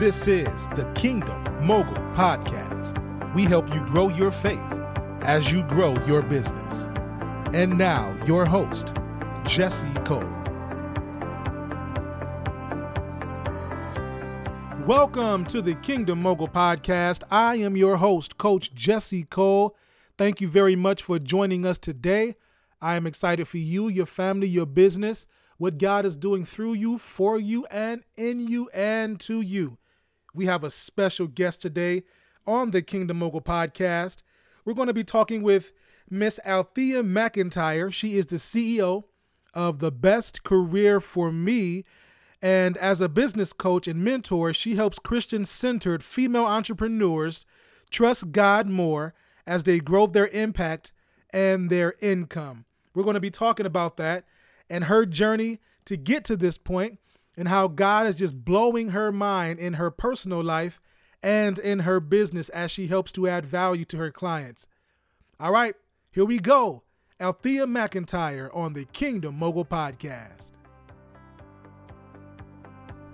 This is the Kingdom Mogul Podcast. We help you grow your faith as you grow your business. And now, your host, Jesse Cole. Welcome to the Kingdom Mogul Podcast. I am your host, Coach Jesse Cole. Thank you very much for joining us today. I am excited for you, your family, your business, what God is doing through you, for you, and in you, and to you. We have a special guest today on the Kingdom Mogul podcast. We're going to be talking with Miss Althea McIntyre. She is the CEO of The Best Career for Me. And as a business coach and mentor, she helps Christian centered female entrepreneurs trust God more as they grow their impact and their income. We're going to be talking about that and her journey to get to this point and how God is just blowing her mind in her personal life and in her business as she helps to add value to her clients. All right, here we go. Althea McIntyre on the Kingdom Mogul Podcast.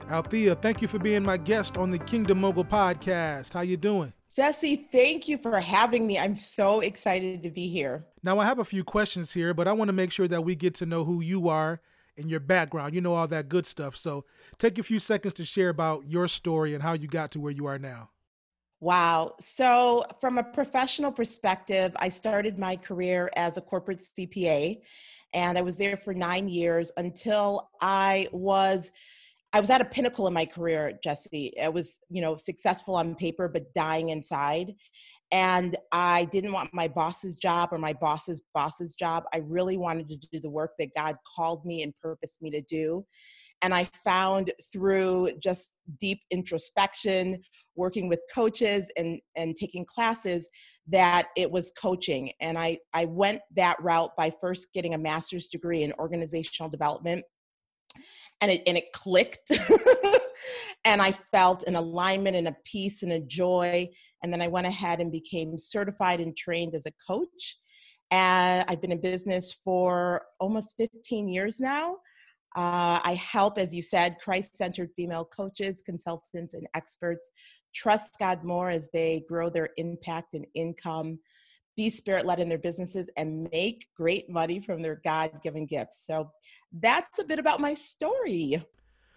Althea, thank you for being my guest on the Kingdom Mogul Podcast. How you doing? Jesse, thank you for having me. I'm so excited to be here. Now, I have a few questions here, but I want to make sure that we get to know who you are and your background. You know all that good stuff. So take a few seconds to share about your story and how you got to where you are now. Wow. So, from a professional perspective, I started my career as a corporate CPA and I was there for 9 years until I was I was at a pinnacle in my career, Jesse. I was, you know, successful on paper but dying inside and I didn't want my boss's job or my boss's boss's job. I really wanted to do the work that God called me and purposed me to do. And I found through just deep introspection, working with coaches and, and taking classes, that it was coaching. And I, I went that route by first getting a master's degree in organizational development. And it, and it clicked. and I felt an alignment and a peace and a joy. And then I went ahead and became certified and trained as a coach. And I've been in business for almost 15 years now. Uh, I help, as you said, Christ centered female coaches, consultants, and experts trust God more as they grow their impact and income, be spirit led in their businesses, and make great money from their God given gifts. So that's a bit about my story.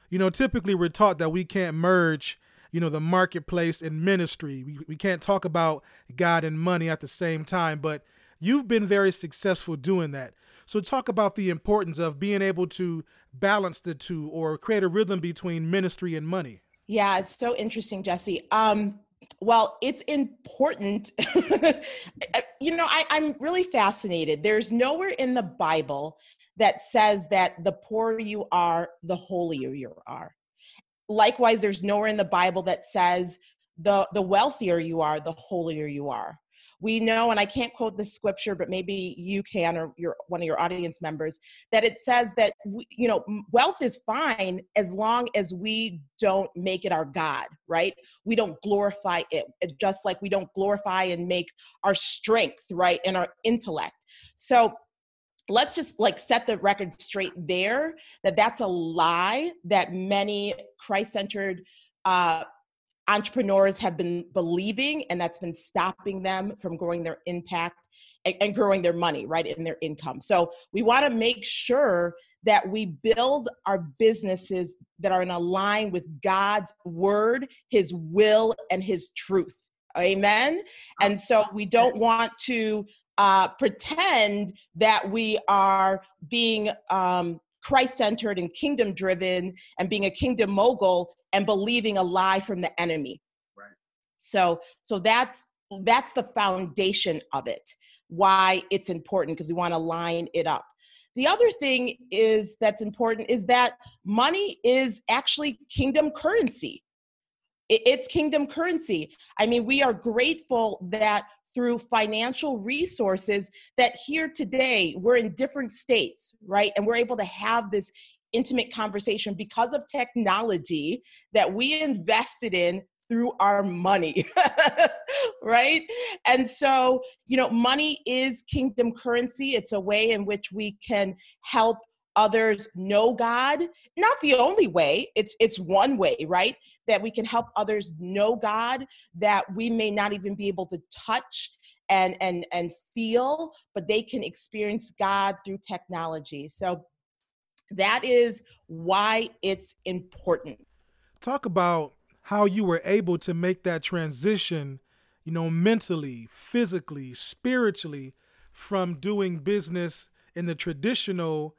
You know, typically we're taught that we can't merge, you know, the marketplace and ministry. We, we can't talk about God and money at the same time, but you've been very successful doing that. So, talk about the importance of being able to balance the two or create a rhythm between ministry and money. Yeah, it's so interesting, Jesse. Um, well, it's important. you know, I, I'm really fascinated. There's nowhere in the Bible that says that the poorer you are, the holier you are. Likewise, there's nowhere in the Bible that says the, the wealthier you are, the holier you are. We know, and I can't quote the scripture, but maybe you can, or your one of your audience members, that it says that we, you know wealth is fine as long as we don't make it our god, right? We don't glorify it, just like we don't glorify and make our strength, right, and our intellect. So let's just like set the record straight there that that's a lie that many christ-centered uh, entrepreneurs have been believing and that's been stopping them from growing their impact and, and growing their money right in their income. So we want to make sure that we build our businesses that are in a line with god's word his will and his truth. Amen? And so we don't want to uh, pretend that we are being um, Christ centered and kingdom driven and being a kingdom mogul and believing a lie from the enemy. Right. So, so that's that's the foundation of it. Why it's important because we want to line it up. The other thing is that's important is that money is actually kingdom currency. It's kingdom currency. I mean, we are grateful that through financial resources that here today we're in different states, right? And we're able to have this intimate conversation because of technology that we invested in through our money, right? And so, you know, money is kingdom currency. It's a way in which we can help others know God. Not the only way, it's it's one way, right? That we can help others know God that we may not even be able to touch and and and feel, but they can experience God through technology. So that is why it's important. Talk about how you were able to make that transition, you know, mentally, physically, spiritually from doing business in the traditional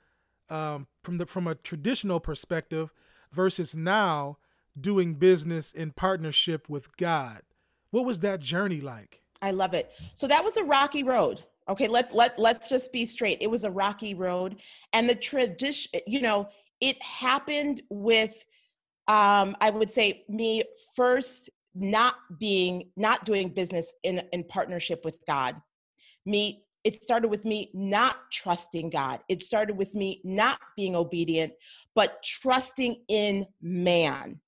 um, from the from a traditional perspective versus now doing business in partnership with God. What was that journey like? I love it. So that was a rocky road. Okay, let's let let's just be straight. It was a rocky road, and the tradition, you know, it happened with, um, I would say, me first not being not doing business in in partnership with God, me it started with me not trusting God. It started with me not being obedient, but trusting in man.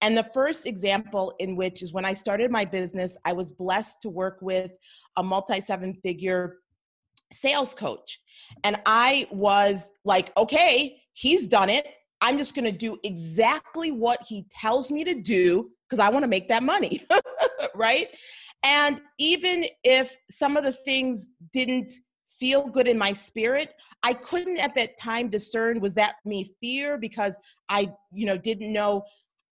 And the first example in which is when I started my business, I was blessed to work with a multi seven figure sales coach. And I was like, okay, he's done it. I'm just going to do exactly what he tells me to do because I want to make that money. right. And even if some of the things didn't feel good in my spirit, I couldn't at that time discern was that me fear because I, you know, didn't know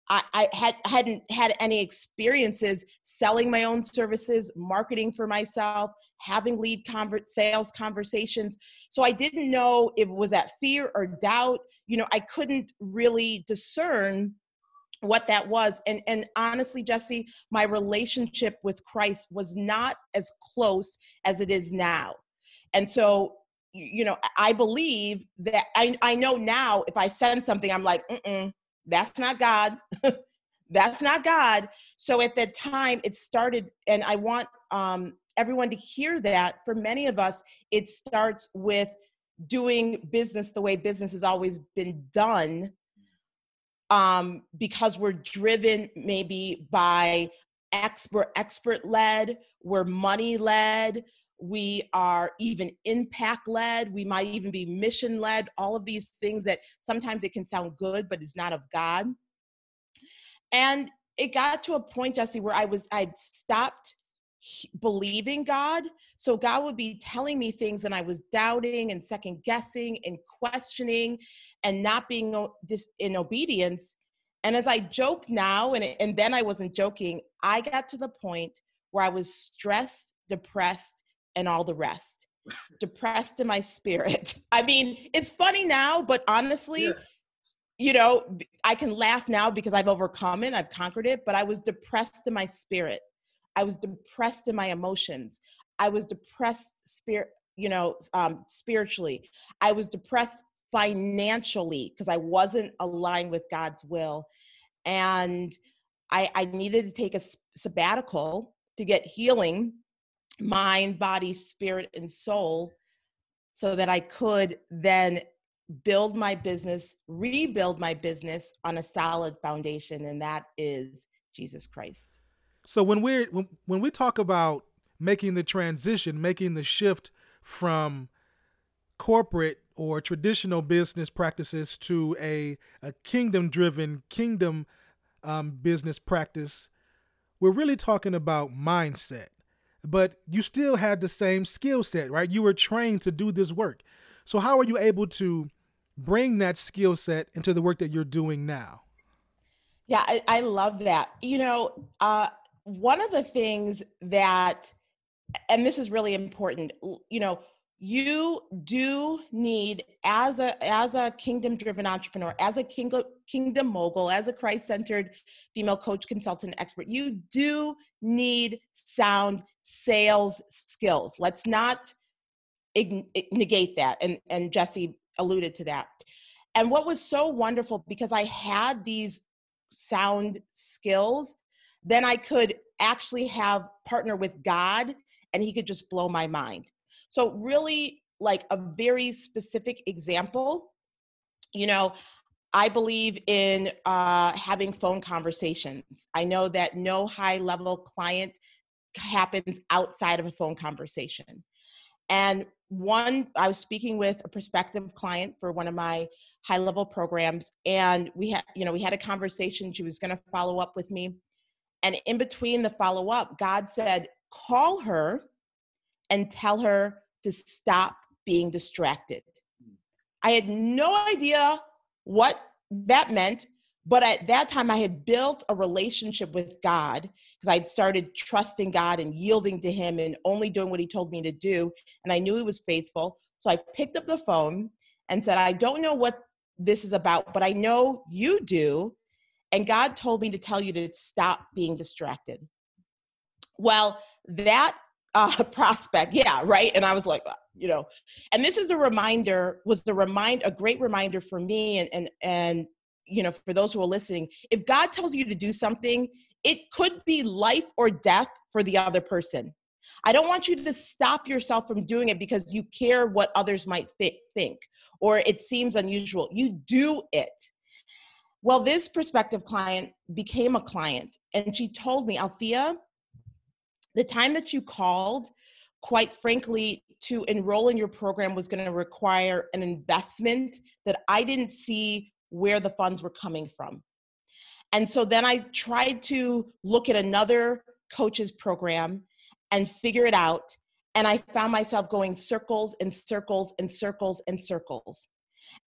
I, I had hadn't had any experiences selling my own services, marketing for myself, having lead convert sales conversations. So I didn't know if it was that fear or doubt. You know, I couldn't really discern what that was. And and honestly jesse my relationship with christ was not as close as it is now. And so you know i believe that i, I know now if i send something i'm like mm that's not god. That's not god. So at that time it started and i want um, everyone to hear that. For many of us it starts with doing business the way business has always been done um, because we're driven maybe by expert expert led we're money led we are even impact led we might even be mission led all of these things that sometimes it can sound good but it's not of god. And it got to a point jesse where i was i'd stopped believing god. So god would be telling me things and i was doubting and second guessing and questioning and not being in obedience. And as i joke now and, and then i wasn't joking i got to the point where i was stressed depressed and all the rest. Depressed in my spirit. I mean it's funny now but honestly yeah. you know i can laugh now because i've overcome it i've conquered it but i was depressed in my spirit. I was depressed in my emotions. I was depressed spirit you know um, spiritually. I was depressed financially because i wasn't aligned with god's will and I, I needed to take a sabbatical to get healing mind, body, spirit, and soul so that I could then build my business, rebuild my business on a solid foundation, and that is Jesus Christ. So when we're when, when we talk about making the transition, making the shift from corporate or traditional business practices to a, a kingdom driven, kingdom um, business practice, we're really talking about mindset but you still had the same skill set, right? You were trained to do this work. So, how are you able to bring that skill set into the work that you're doing now? Yeah, I, I love that. You know, uh, one of the things that, and this is really important, you know, you do need as a as a kingdom driven entrepreneur as a kingdom kingdom mogul as a christ centered female coach consultant expert you do need sound sales skills. Let's not negate that and and jesse alluded to that. And what was so wonderful because i had these sound skills then i could actually have partner with god and he could just blow my mind so, really, like a very specific example, you know, I believe in uh, having phone conversations. I know that no high level client happens outside of a phone conversation. And one, I was speaking with a prospective client for one of my high level programs, and we had, you know, we had a conversation. She was going to follow up with me. And in between the follow up, God said, call her and tell her to stop being distracted. Hmm. I had no idea what that meant, but at that time I had built a relationship with God because I'd started trusting God and yielding to Him and only doing what He told me to do. And I knew He was faithful. So I picked up the phone and said, I don't know what this is about, but I know you do. And God told me to tell you to stop being distracted. Well, that uh, prospect, yeah, right. And I was like, uh, you know, and this is a reminder, was the remind a great reminder for me and and and you know, for those who are listening, if God tells you to do something, it could be life or death for the other person. I don't want you to stop yourself from doing it because you care what others might th- think or it seems unusual. You do it. Well, this prospective client became a client and she told me, Althea, the time that you called, quite frankly, to enroll in your program was going to require an investment that I didn't see where the funds were coming from. And so then I tried to look at another coach's program and figure it out. And I found myself going circles and circles and circles and circles.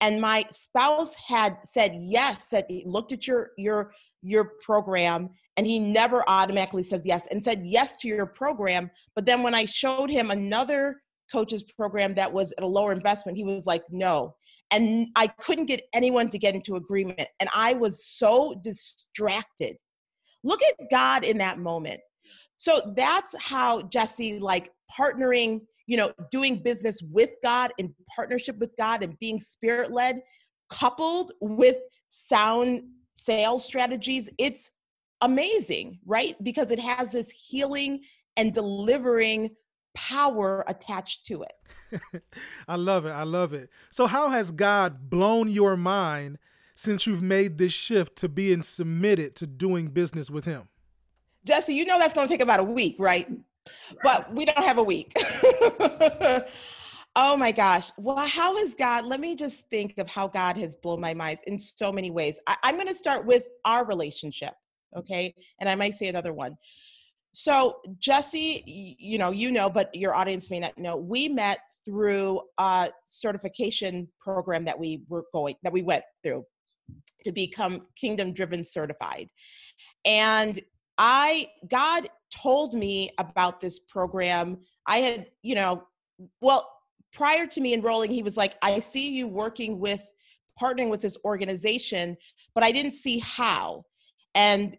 And my spouse had said yes, said he looked at your your your program and he never automatically says yes and said yes to your program. But then when I showed him another coach's program that was at a lower investment, he was like, no and I couldn't get anyone to get into agreement. And I was so distracted. Look at God in that moment. So that's how Jesse, like partnering, you know, doing business with God in partnership with God and being spirit led, coupled with sound sales strategies, it's amazing, right? Because it has this healing and delivering power attached to it. I love it. I love it. So, how has God blown your mind since you've made this shift to being submitted to doing business with Him? Jesse, you know that's going to take about a week, right? But we don't have a week. oh my gosh. Well, how has God, let me just think of how God has blown my mind in so many ways. I, I'm going to start with our relationship, okay? And I might say another one. So, Jesse, you know, you know, but your audience may not know, we met through a certification program that we were going, that we went through to become kingdom driven certified. And I, God told me about this program. I had, you know, well, prior to me enrolling, he was like, I see you working with, partnering with this organization, but I didn't see how. And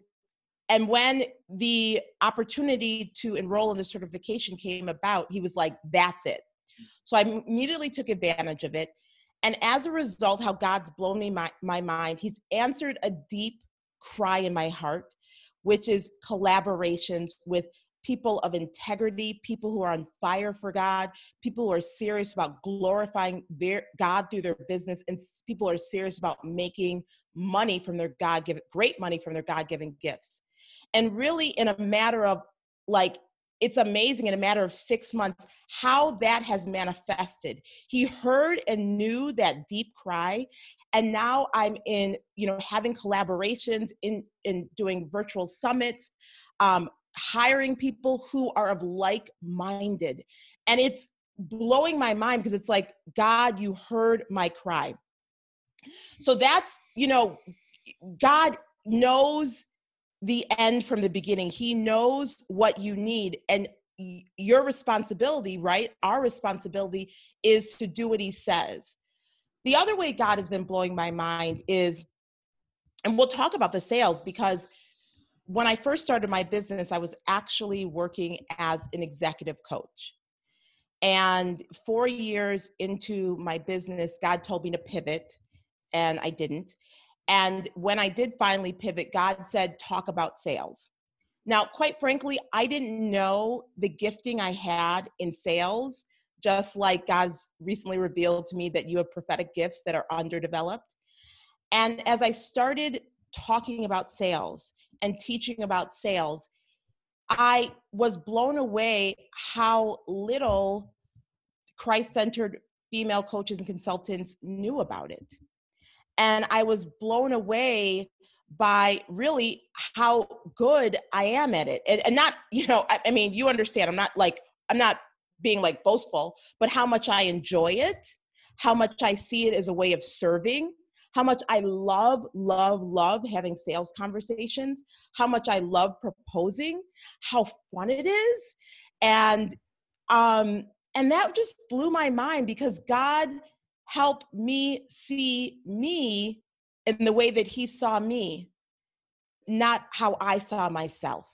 and when the opportunity to enroll in the certification came about, he was like, that's it. So I immediately took advantage of it. And as a result, how God's blown me my, my mind, He's answered a deep cry in my heart, which is collaborations with people of integrity, people who are on fire for God, people who are serious about glorifying their God through their business, and people are serious about making money from their God given great money from their God given gifts. And really, in a matter of like, it's amazing in a matter of six months how that has manifested. He heard and knew that deep cry. And now I'm in, you know, having collaborations in in doing virtual summits, um, hiring people who are of like-minded. And it's blowing my mind because it's like, God, you heard my cry. So that's, you know, God knows the end from the beginning. He knows what you need. And your responsibility, right? Our responsibility is to do what he says. The other way God has been blowing my mind is, and we'll talk about the sales because when I first started my business, I was actually working as an executive coach. And four years into my business, God told me to pivot, and I didn't. And when I did finally pivot, God said, talk about sales. Now, quite frankly, I didn't know the gifting I had in sales, just like God's recently revealed to me that you have prophetic gifts that are underdeveloped. And as I started talking about sales and teaching about sales, I was blown away how little Christ centered female coaches and consultants knew about it. And I was blown away by really how good I am at it. And, and not, you know, I, I mean, you understand, I'm not like, I'm not being like boastful, but how much I enjoy it, how much I see it as a way of serving, how much I love, love, love having sales conversations, how much I love proposing, how fun it is. And um, and that just blew my mind because God helped me see me in the way that he saw me, not how I saw myself.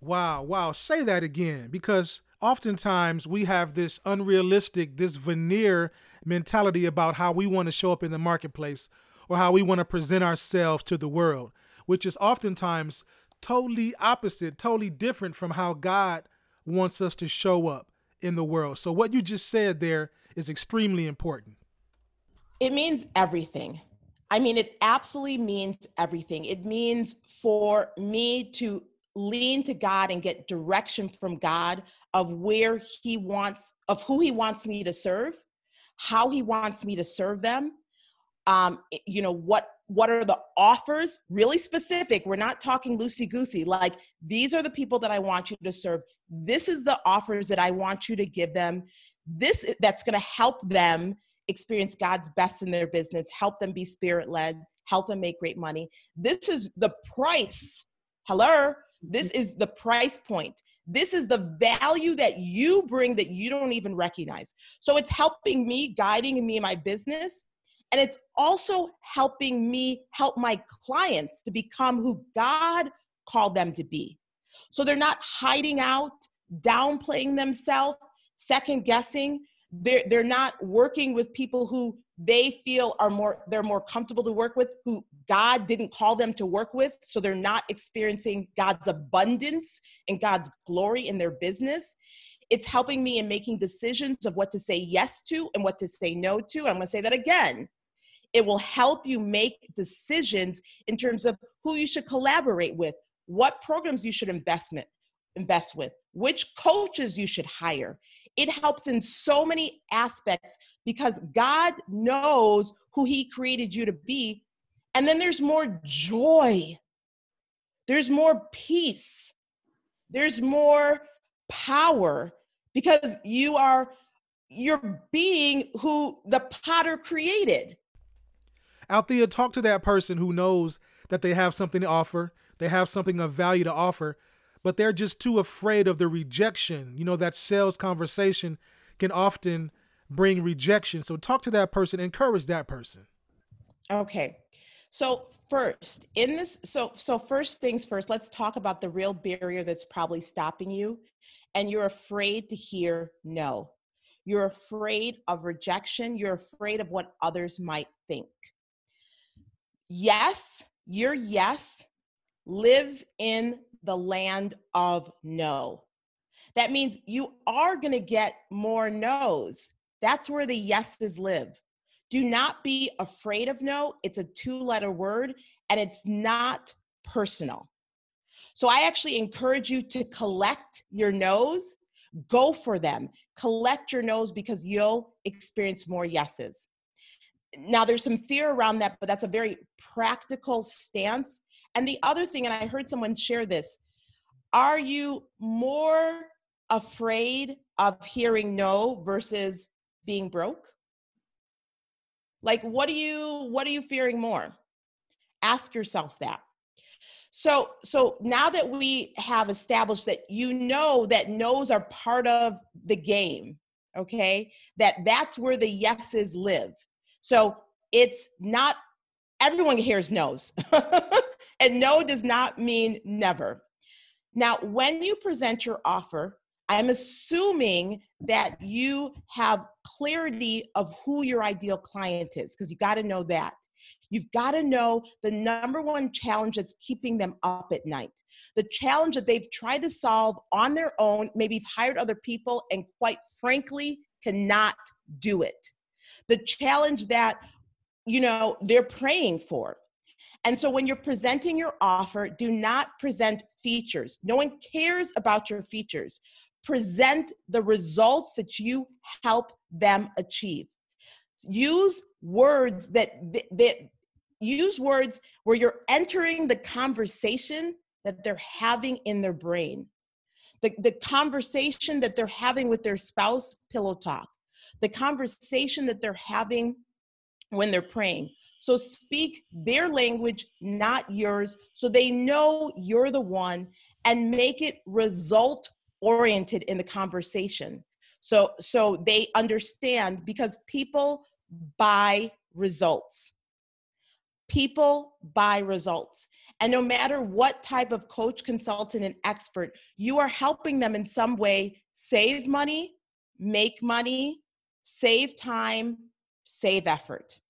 Wow, wow. Say that again because oftentimes we have this unrealistic, this veneer mentality about how we want to show up in the marketplace or how we want to present ourselves to the world, which is oftentimes totally opposite, totally different from how God wants us to show up in the world. So, what you just said there is extremely important. It means everything. I mean, it absolutely means everything. It means for me to lean to God and get direction from God of where He wants, of who He wants me to serve, how he wants me to serve them. Um you know what what are the offers? Really specific. We're not talking loosey goosey like these are the people that i want you to serve. This is the offers that i want you to give them. This that's going to help them experience god's best in their business help them be spirit led help them make great money. This is the price. Hello? This is the price point this is the value that you bring that you don't even recognize. So it's helping me, guiding me in my business. And it's also helping me help my clients to become who God called them to be. So they're not hiding out, downplaying themselves, second guessing. They're, they're not working with people who they feel are more they're more comfortable to work with who God didn't call them to work with so they're not experiencing God's abundance and God's glory in their business it's helping me in making decisions of what to say yes to and what to say no to I'm going to say that again it will help you make decisions in terms of who you should collaborate with what programs you should investment invest with, which coaches you should hire. It helps in so many aspects because God knows who He created you to be. And then there's more joy, there's more peace, there's more power because you are you're being who the potter created. Althea, talk to that person who knows that they have something to offer, they have something of value to offer, but they're just too afraid of the rejection. You know, that sales conversation can often bring rejection. So talk to that person, encourage that person. Okay. So first, in this so so first things first, let's talk about the real barrier that's probably stopping you and you're afraid to hear no. You're afraid of rejection, you're afraid of what others might think. Yes, your yes lives in the land of no. That means you are going to get more no's. That's where the yeses live. Do not be afraid of no. It's a two letter word and it's not personal. So I actually encourage you to collect your no's, go for them. Collect your no's because you'll experience more yeses. Now, there's some fear around that, but that's a very practical stance and the other thing, and I heard someone share this are you more afraid of hearing no versus being broke? Like what are you what are you fearing more? Ask yourself that. So so now that we have established that you know that no's are part of the game, okay? That that's where the yeses live. So it's not everyone hears no's. and no does not mean never. Now, when you present your offer, I'm assuming that you have clarity of who your ideal client is because you got to know that. You've got to know the number one challenge that's keeping them up at night. The challenge that they've tried to solve on their own, maybe you've hired other people, and quite frankly, cannot do it. The challenge that you know they're praying for and so when you're presenting your offer, do not present features. No one cares about your features. Present the results that you help them achieve. Use words that, that use words where you're entering the conversation that they're having in their brain. The, the conversation that they're having with their spouse, pillow talk. The conversation that they're having when they're praying. So speak their language, not yours, so they know you're the one and make it result oriented in the conversation. So so they understand because people buy results. People buy results. And no matter what type of coach, consultant, and expert, you are helping them in some way save money, make money, save time, save effort.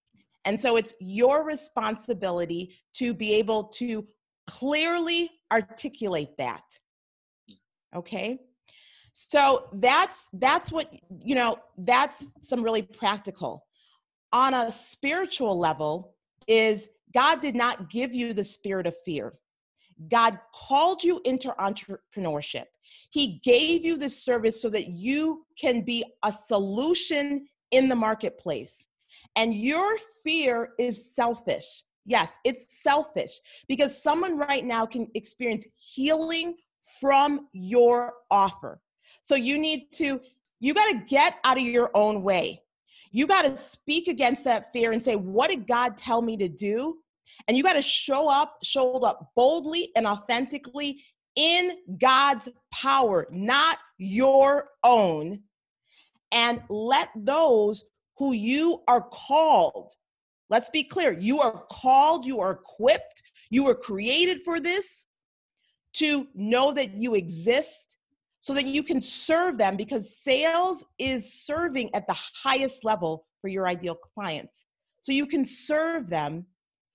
And so it's your responsibility to be able to clearly articulate that. Okay? So that's that's what you know, that's some really practical. On a spiritual level is God did not give you the spirit of fear. God called you into entrepreneurship. He gave you this service so that you can be a solution in the marketplace. And your fear is selfish. Yes, it's selfish because someone right now can experience healing from your offer. So you need to, you got to get out of your own way. You got to speak against that fear and say, What did God tell me to do? And you got to show up, show up boldly and authentically in God's power, not your own. And let those who you are called. Let's be clear you are called, you are equipped, you were created for this to know that you exist so that you can serve them because sales is serving at the highest level for your ideal clients. So you can serve them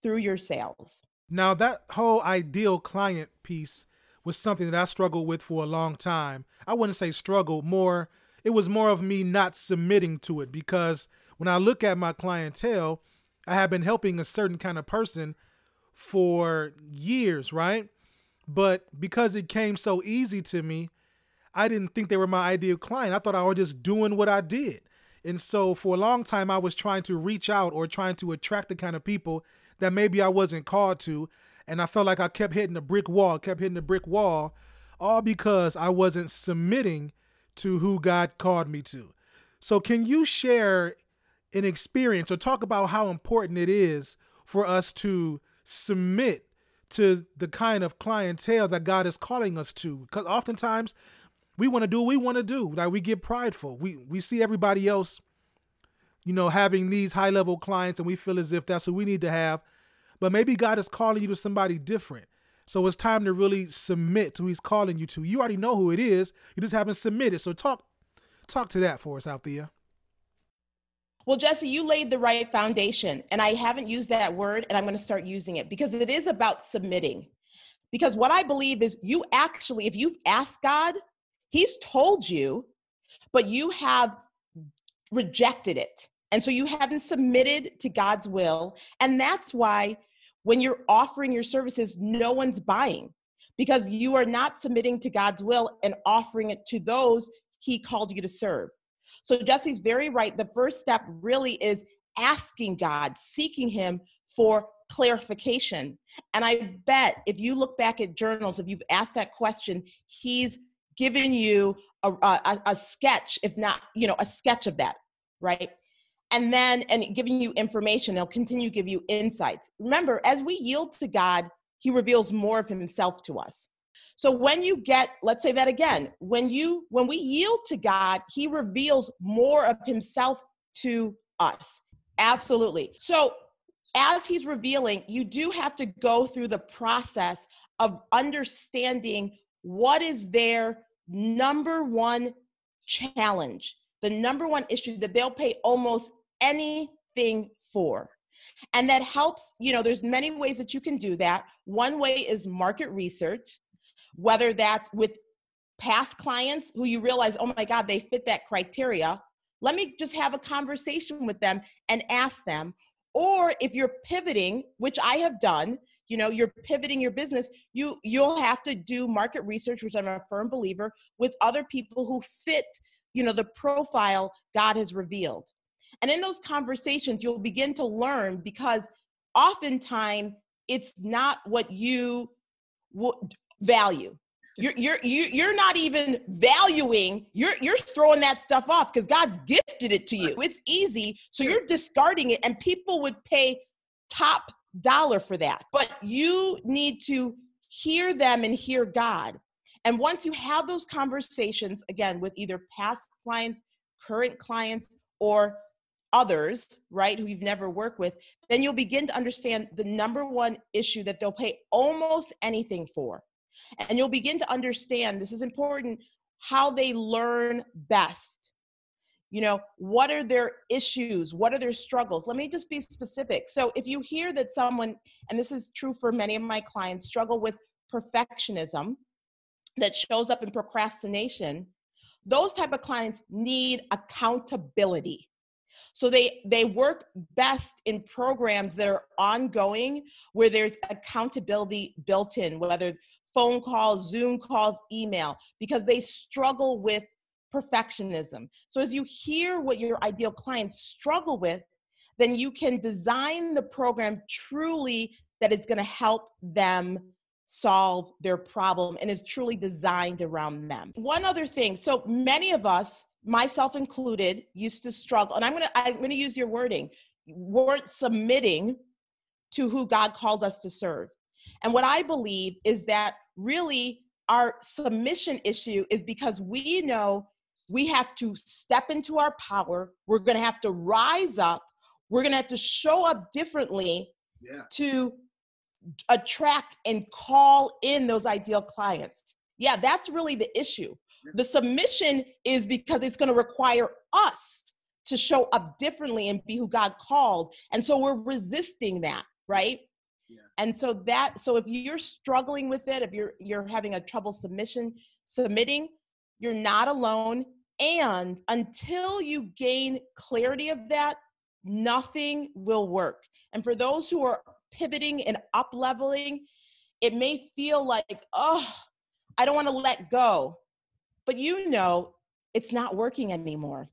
through your sales. Now, that whole ideal client piece was something that I struggled with for a long time. I wouldn't say struggle, more it was more of me not submitting to it because when I look at my clientele, I have been helping a certain kind of person for years, right? But because it came so easy to me, I didn't think they were my ideal client. I thought I was just doing what I did. And so for a long time, I was trying to reach out or trying to attract the kind of people that maybe I wasn't called to. And I felt like I kept hitting a brick wall, kept hitting a brick wall, all because I wasn't submitting to who God called me to. So, can you share an experience or talk about how important it is for us to submit to the kind of clientele that God is calling us to? Because oftentimes we want to do what we want to do. Like we get prideful. We we see everybody else, you know, having these high level clients, and we feel as if that's what we need to have. But maybe God is calling you to somebody different. So it's time to really submit to who he's calling you to. You already know who it is. You just haven't submitted. So talk talk to that for us, Althea. Well, Jesse, you laid the right foundation. And I haven't used that word, and I'm going to start using it because it is about submitting. Because what I believe is you actually, if you've asked God, He's told you, but you have rejected it. And so you haven't submitted to God's will. And that's why when you're offering your services, no one's buying because you are not submitting to God's will and offering it to those He called you to serve. So Jesse's very right. The first step really is asking God, seeking Him for clarification. And I bet if you look back at journals, if you've asked that question, He's given you a, a, a sketch, if not, you know, a sketch of that, right? and then and giving you information he'll continue to give you insights remember as we yield to god he reveals more of himself to us so when you get let's say that again when you when we yield to god he reveals more of himself to us absolutely so as he's revealing you do have to go through the process of understanding what is their number one challenge the number one issue that they'll pay almost anything for. And that helps, you know, there's many ways that you can do that. One way is market research, whether that's with past clients who you realize, oh my God, they fit that criteria. Let me just have a conversation with them and ask them. Or if you're pivoting, which I have done, you know you're pivoting your business you you'll have to do market research which i'm a firm believer with other people who fit you know the profile god has revealed and in those conversations you'll begin to learn because oftentimes it's not what you would value. You're you're you're not even valuing you're you're throwing that stuff off because god's gifted it to you. It's easy. So you're discarding it and people would pay top dollar for that. But you need to hear them and hear god. And once you have those conversations again with either past clients current clients or others, right, who you've never worked with, then you'll begin to understand the number one issue that they'll pay almost anything for. And you'll begin to understand this is important how they learn best. You know, what are their issues? What are their struggles? Let me just be specific. So, if you hear that someone, and this is true for many of my clients, struggle with perfectionism that shows up in procrastination, those type of clients need accountability so they they work best in programs that are ongoing where there's accountability built in whether phone calls, Zoom calls, email, because they struggle with perfectionism. So as you hear what your ideal clients struggle with, then you can design the program truly that is going to help them solve their problem and is truly designed around them. One other thing, so many of us, myself included, used to struggle and I'm going to I'm going to use your wording, weren't submitting to who God called us to serve. And what I believe is that really our submission issue is because we know we have to step into our power. We're going to have to rise up. We're going to have to show up differently yeah. to attract and call in those ideal clients. Yeah, that's really the issue. The submission is because it's going to require us to show up differently and be who God called. And so we're resisting that, right? And so that so if you're struggling with it if you're you're having a trouble submission submitting you're not alone. And until you gain clarity of that nothing will work. And for those who are pivoting and up leveling it may feel like oh i don't want to let go. But you know it's not working anymore.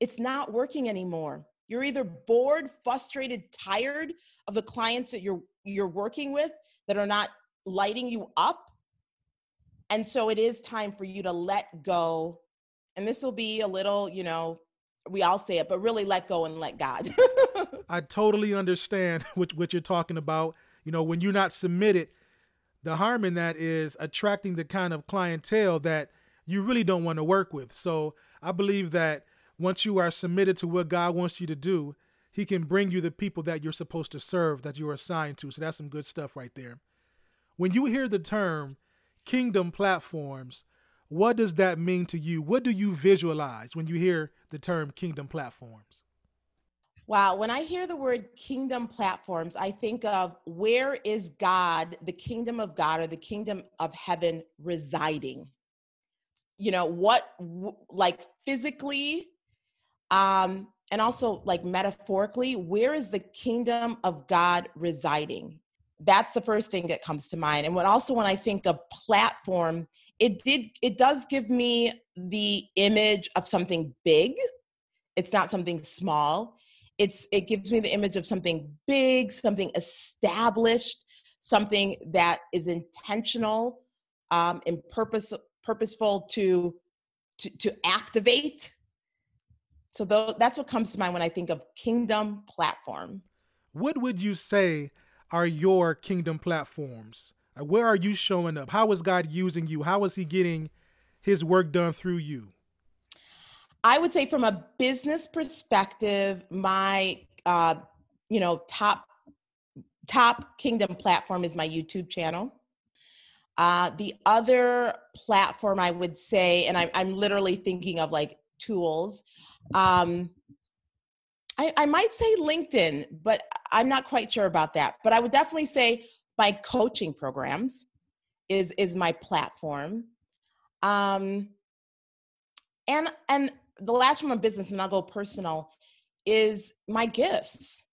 It's not working anymore you're either bored frustrated tired of the clients that you're you're working with that are not lighting you up. And so it is time for you to let go. And this will be a little you know we all say it but really let go and let god. I totally understand what, what you're talking about. You know when you're not submitted the harm in that is attracting the kind of clientele that you really don't want to work with. So i believe that once you are submitted to what god wants you to do he can bring you the people that you're supposed to serve, that you're assigned to. So that's some good stuff right there. When you hear the term kingdom platforms, what does that mean to you? What do you visualize when you hear the term kingdom platforms? Wow, when I hear the word kingdom platforms, I think of where is God, the kingdom of God or the kingdom of heaven residing? You know, what like physically um and also like metaphorically where is the kingdom of god residing? That's the first thing that comes to mind. And what also when i think of platform it did it does give me the image of something big. It's not something small. It's it gives me the image of something big something established something that is intentional um, and purpose purposeful to to to activate so that's what comes to mind when I think of kingdom platform. What would you say are your kingdom platforms? Uh, where are you showing up? How is God using you? How is He getting His work done through you? I would say, from a business perspective, my uh, you know top top kingdom platform is my YouTube channel. Uh, the other platform I would say, and I, I'm literally thinking of like tools um, I, I might say LinkedIn, but I'm not quite sure about that. But I would definitely say my coaching programs is is my platform. Um, and and the last one of business, and I'll go personal, is my gifts.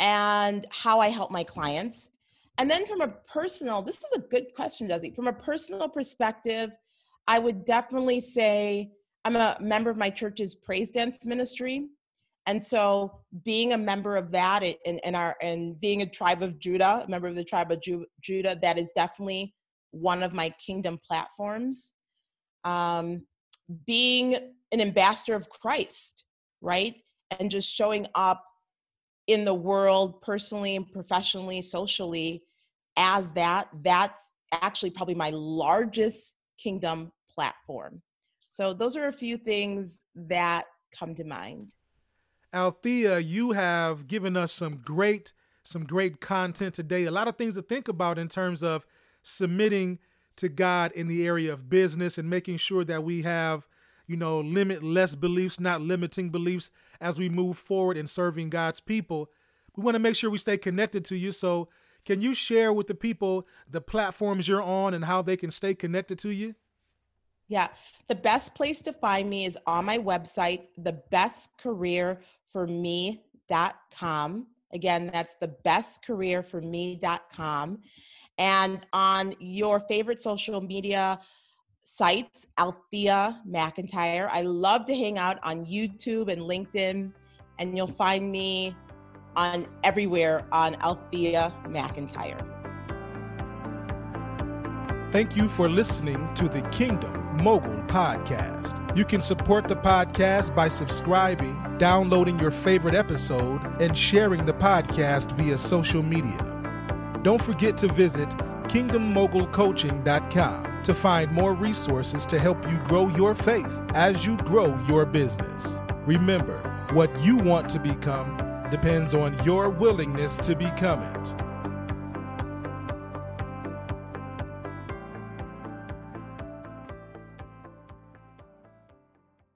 and how I help my clients. And then from a personal, this is a good question, Jesse. From a personal perspective, I would definitely say I'm a member of my church's praise dance ministry. And so being a member of that and, and our and being a tribe of Judah, a member of the tribe of Ju- Judah, that is definitely one of my kingdom platforms. Um, being an ambassador of Christ, right? And just showing up in the world personally and professionally, socially as that, that's actually probably my largest kingdom platform. So those are a few things that come to mind. Althea, you have given us some great some great content today. A lot of things to think about in terms of submitting to God in the area of business and making sure that we have, you know, limitless beliefs, not limiting beliefs as we move forward in serving God's people. We want to make sure we stay connected to you. So, can you share with the people the platforms you're on and how they can stay connected to you? Yeah, the best place to find me is on my website, thebestcareerforme.com. Again, that's thebestcareerforme.com. And on your favorite social media sites, Althea McIntyre. I love to hang out on YouTube and LinkedIn, and you'll find me on everywhere on Althea McIntyre. Thank you for listening to the Kingdom Mogul Podcast. You can support the podcast by subscribing, downloading your favorite episode, and sharing the podcast via social media. Don't forget to visit kingdommogulcoaching.com to find more resources to help you grow your faith as you grow your business. Remember, what you want to become depends on your willingness to become it.